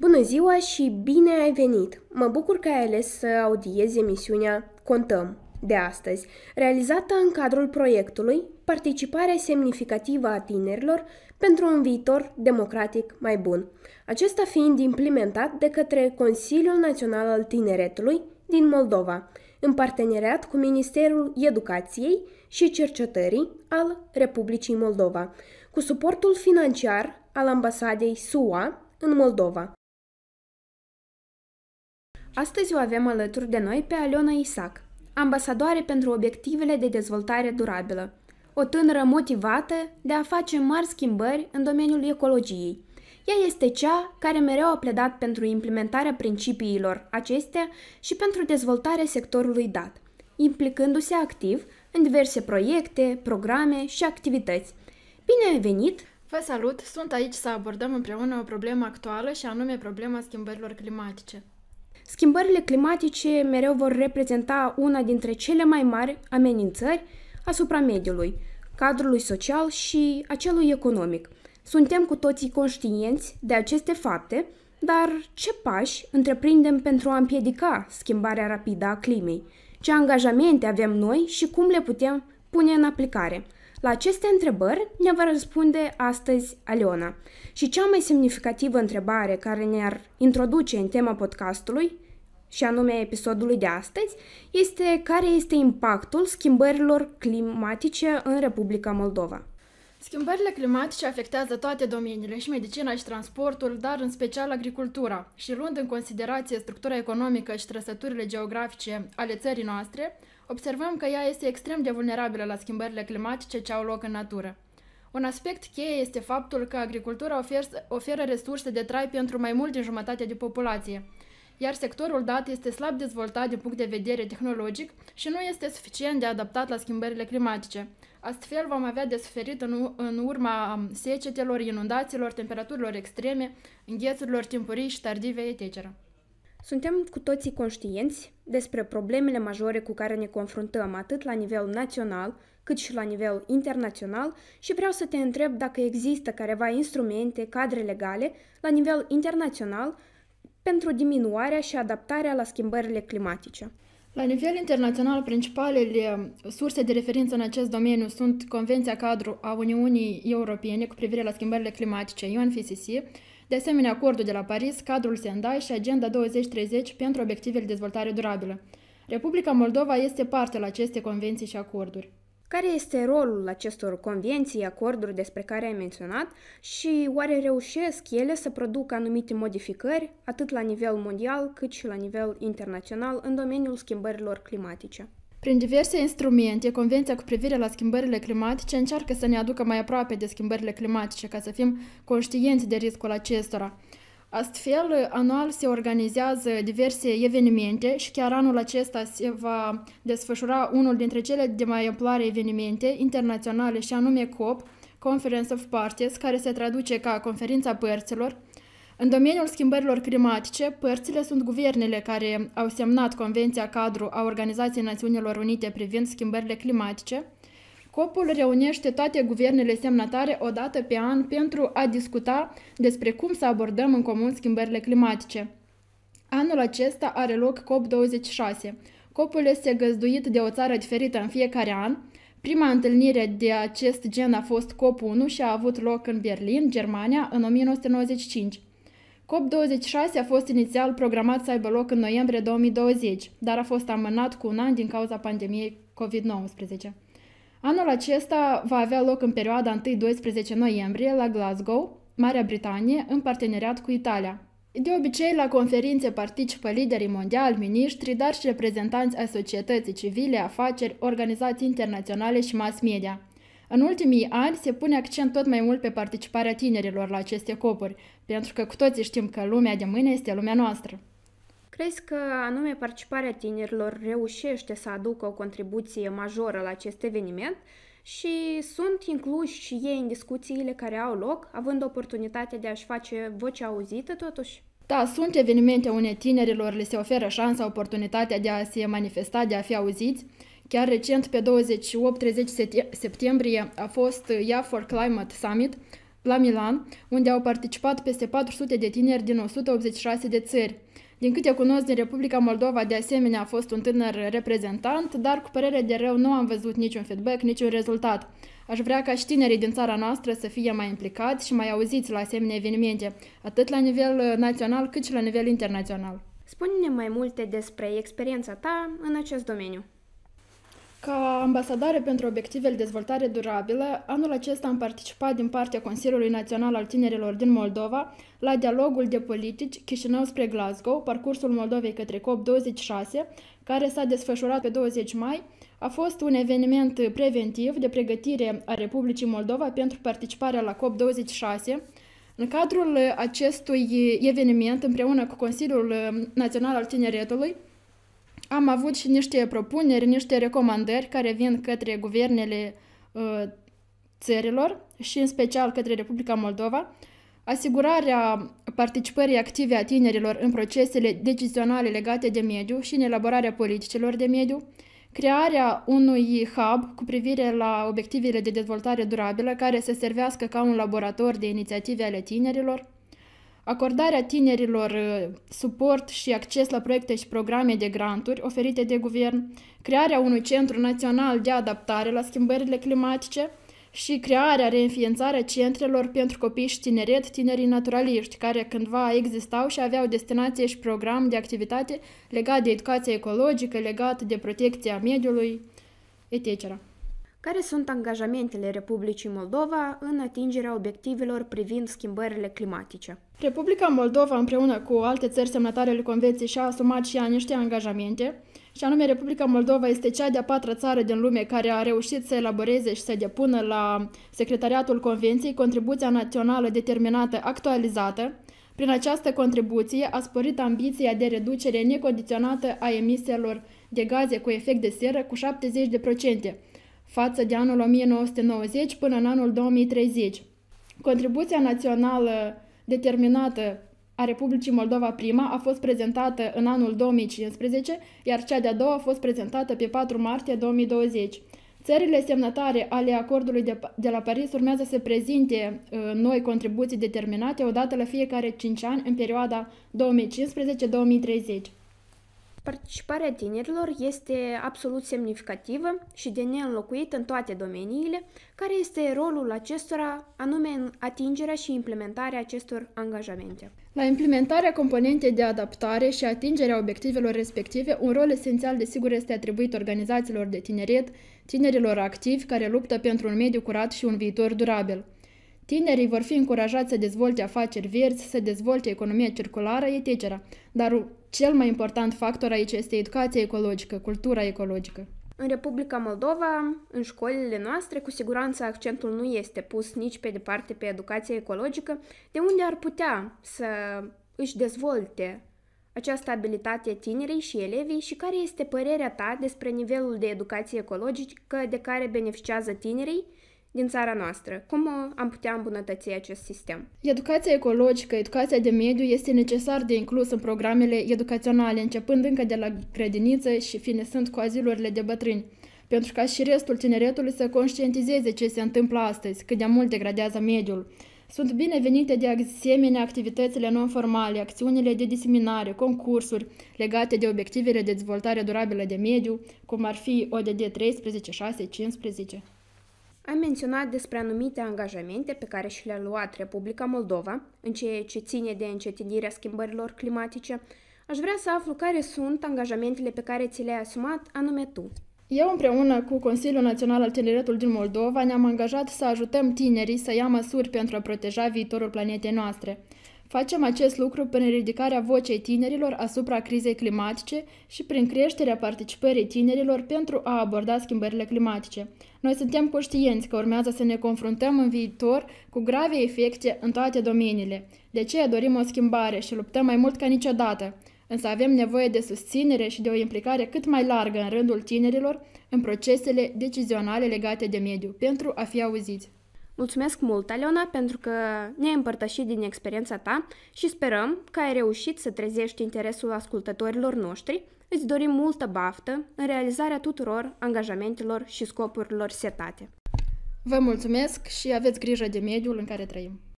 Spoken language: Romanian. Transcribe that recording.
Bună ziua și bine ai venit! Mă bucur că ai ales să audiezi emisiunea Contăm de astăzi, realizată în cadrul proiectului Participarea semnificativă a tinerilor pentru un viitor democratic mai bun, acesta fiind implementat de către Consiliul Național al Tineretului din Moldova, în parteneriat cu Ministerul Educației și Cercetării al Republicii Moldova, cu suportul financiar al Ambasadei SUA în Moldova. Astăzi o avem alături de noi pe Aliona Isac, ambasadoare pentru obiectivele de dezvoltare durabilă, o tânără motivată de a face mari schimbări în domeniul ecologiei. Ea este cea care mereu a pledat pentru implementarea principiilor acestea și pentru dezvoltarea sectorului dat, implicându-se activ în diverse proiecte, programe și activități. Bine ai venit! Vă salut! Sunt aici să abordăm împreună o problemă actuală și anume problema schimbărilor climatice. Schimbările climatice mereu vor reprezenta una dintre cele mai mari amenințări asupra mediului, cadrului social și a celui economic. Suntem cu toții conștienți de aceste fapte, dar ce pași întreprindem pentru a împiedica schimbarea rapidă a climei? Ce angajamente avem noi și cum le putem pune în aplicare? La aceste întrebări ne va răspunde astăzi Aleona. Și cea mai semnificativă întrebare care ne-ar introduce în tema podcastului, și anume episodului de astăzi, este care este impactul schimbărilor climatice în Republica Moldova. Schimbările climatice afectează toate domeniile, și medicina și transportul, dar în special agricultura. Și luând în considerație structura economică și trăsăturile geografice ale țării noastre, observăm că ea este extrem de vulnerabilă la schimbările climatice ce au loc în natură. Un aspect cheie este faptul că agricultura ofer, oferă resurse de trai pentru mai mult din jumătate de populație, iar sectorul dat este slab dezvoltat din punct de vedere tehnologic și nu este suficient de adaptat la schimbările climatice. Astfel vom avea de suferit în, în urma secetelor, inundațiilor, temperaturilor extreme, înghețurilor timpurii și tardive, etc. Suntem cu toții conștienți despre problemele majore cu care ne confruntăm atât la nivel național cât și la nivel internațional și vreau să te întreb dacă există careva instrumente, cadre legale la nivel internațional pentru diminuarea și adaptarea la schimbările climatice. La nivel internațional, principalele surse de referință în acest domeniu sunt Convenția Cadru a Uniunii Europene cu privire la schimbările climatice, UNFCCC, de asemenea Acordul de la Paris, Cadrul Sendai și Agenda 2030 pentru obiectivele de dezvoltare durabilă. Republica Moldova este parte la aceste convenții și acorduri. Care este rolul acestor convenții, acorduri despre care ai menționat și oare reușesc ele să producă anumite modificări atât la nivel mondial cât și la nivel internațional în domeniul schimbărilor climatice? Prin diverse instrumente, Convenția cu privire la schimbările climatice încearcă să ne aducă mai aproape de schimbările climatice ca să fim conștienți de riscul acestora. Astfel, anual se organizează diverse evenimente și chiar anul acesta se va desfășura unul dintre cele de mai amploare evenimente internaționale și anume COP, Conference of Parties, care se traduce ca Conferința Părților. În domeniul schimbărilor climatice, părțile sunt guvernele care au semnat Convenția Cadru a Organizației Națiunilor Unite privind schimbările climatice, Copul reunește toate guvernele semnatare o dată pe an pentru a discuta despre cum să abordăm în comun schimbările climatice. Anul acesta are loc COP26. Copul este găzduit de o țară diferită în fiecare an. Prima întâlnire de acest gen a fost COP1 și a avut loc în Berlin, Germania, în 1995. COP26 a fost inițial programat să aibă loc în noiembrie 2020, dar a fost amânat cu un an din cauza pandemiei COVID-19. Anul acesta va avea loc în perioada 1-12 noiembrie la Glasgow, Marea Britanie, în parteneriat cu Italia. De obicei, la conferințe participă liderii mondiali, miniștri, dar și reprezentanți ai societății civile, afaceri, organizații internaționale și mass media. În ultimii ani se pune accent tot mai mult pe participarea tinerilor la aceste copuri, pentru că cu toții știm că lumea de mâine este lumea noastră. Crezi că anume participarea tinerilor reușește să aducă o contribuție majoră la acest eveniment și sunt incluși și ei în discuțiile care au loc, având oportunitatea de a-și face vocea auzită totuși? Da, sunt evenimente unde tinerilor le se oferă șansa, oportunitatea de a se manifesta, de a fi auziți. Chiar recent, pe 28-30 septembrie, a fost IA for Climate Summit, la Milan, unde au participat peste 400 de tineri din 186 de țări. Din câte cunosc din Republica Moldova, de asemenea, a fost un tânăr reprezentant, dar cu părere de rău nu am văzut niciun feedback, niciun rezultat. Aș vrea ca și știnerii din țara noastră să fie mai implicați și mai auziți la asemenea evenimente, atât la nivel uh, național cât și la nivel internațional. Spune-ne mai multe despre experiența ta în acest domeniu. Ca ambasadare pentru obiectivele de dezvoltare durabilă, anul acesta am participat din partea Consiliului Național al Tinerilor din Moldova la dialogul de politici Chișinău spre Glasgow, parcursul Moldovei către COP26, care s-a desfășurat pe 20 mai. A fost un eveniment preventiv de pregătire a Republicii Moldova pentru participarea la COP26. În cadrul acestui eveniment, împreună cu Consiliul Național al Tineretului, am avut și niște propuneri, niște recomandări care vin către guvernele uh, țărilor și în special către Republica Moldova, asigurarea participării active a tinerilor în procesele decizionale legate de mediu și în elaborarea politicilor de mediu, crearea unui hub cu privire la obiectivele de dezvoltare durabilă care să servească ca un laborator de inițiative ale tinerilor, acordarea tinerilor uh, suport și acces la proiecte și programe de granturi oferite de guvern, crearea unui centru național de adaptare la schimbările climatice și crearea, reînființarea centrelor pentru copii și tineret, tinerii naturaliști, care cândva existau și aveau destinație și program de activitate legat de educație ecologică, legat de protecția mediului, etc. Care sunt angajamentele Republicii Moldova în atingerea obiectivelor privind schimbările climatice? Republica Moldova, împreună cu alte țări semnătare ale Convenției, și-a asumat și ea niște angajamente, și anume Republica Moldova este cea de-a patra țară din lume care a reușit să elaboreze și să depună la Secretariatul Convenției contribuția națională determinată actualizată. Prin această contribuție a sporit ambiția de reducere necondiționată a emisiilor de gaze cu efect de seră cu 70%, față de anul 1990 până în anul 2030. Contribuția națională determinată a Republicii Moldova prima a fost prezentată în anul 2015, iar cea de-a doua a fost prezentată pe 4 martie 2020. Țările semnătare ale acordului de, de la Paris urmează să prezinte uh, noi contribuții determinate odată la fiecare 5 ani în perioada 2015-2030. Participarea tinerilor este absolut semnificativă și de neînlocuit în toate domeniile, care este rolul acestora anume în atingerea și implementarea acestor angajamente. La implementarea componentei de adaptare și atingerea obiectivelor respective, un rol esențial desigur este atribuit organizațiilor de tineret, tinerilor activi care luptă pentru un mediu curat și un viitor durabil. Tinerii vor fi încurajați să dezvolte afaceri verzi, să dezvolte economia circulară, etc. Dar cel mai important factor aici este educația ecologică, cultura ecologică. În Republica Moldova, în școlile noastre, cu siguranță accentul nu este pus nici pe departe pe educația ecologică, de unde ar putea să își dezvolte această abilitate tinerii și elevii și care este părerea ta despre nivelul de educație ecologică de care beneficiază tinerii din țara noastră. Cum uh, am putea îmbunătăți acest sistem? Educația ecologică, educația de mediu este necesar de inclus în programele educaționale, începând încă de la grădiniță și finisând cu azilurile de bătrâni, pentru ca și restul tineretului să conștientizeze ce se întâmplă astăzi, cât de mult degradează mediul. Sunt binevenite de asemenea activitățile non-formale, acțiunile de diseminare, concursuri legate de obiectivele de dezvoltare durabilă de mediu, cum ar fi ODD 13, 6, 15. Am menționat despre anumite angajamente pe care și le-a luat Republica Moldova în ceea ce ține de încetinirea schimbărilor climatice. Aș vrea să aflu care sunt angajamentele pe care ți le-ai asumat anume tu. Eu împreună cu Consiliul Național al Tineretului din Moldova ne-am angajat să ajutăm tinerii să ia măsuri pentru a proteja viitorul planetei noastre. Facem acest lucru prin ridicarea vocei tinerilor asupra crizei climatice și prin creșterea participării tinerilor pentru a aborda schimbările climatice. Noi suntem conștienți că urmează să ne confruntăm în viitor cu grave efecte în toate domeniile. De aceea dorim o schimbare și luptăm mai mult ca niciodată. Însă avem nevoie de susținere și de o implicare cât mai largă în rândul tinerilor în procesele decizionale legate de mediu, pentru a fi auziți. Mulțumesc mult, Aliona, pentru că ne-ai împărtășit din experiența ta și sperăm că ai reușit să trezești interesul ascultătorilor noștri. Îți dorim multă baftă în realizarea tuturor angajamentelor și scopurilor setate. Vă mulțumesc și aveți grijă de mediul în care trăim.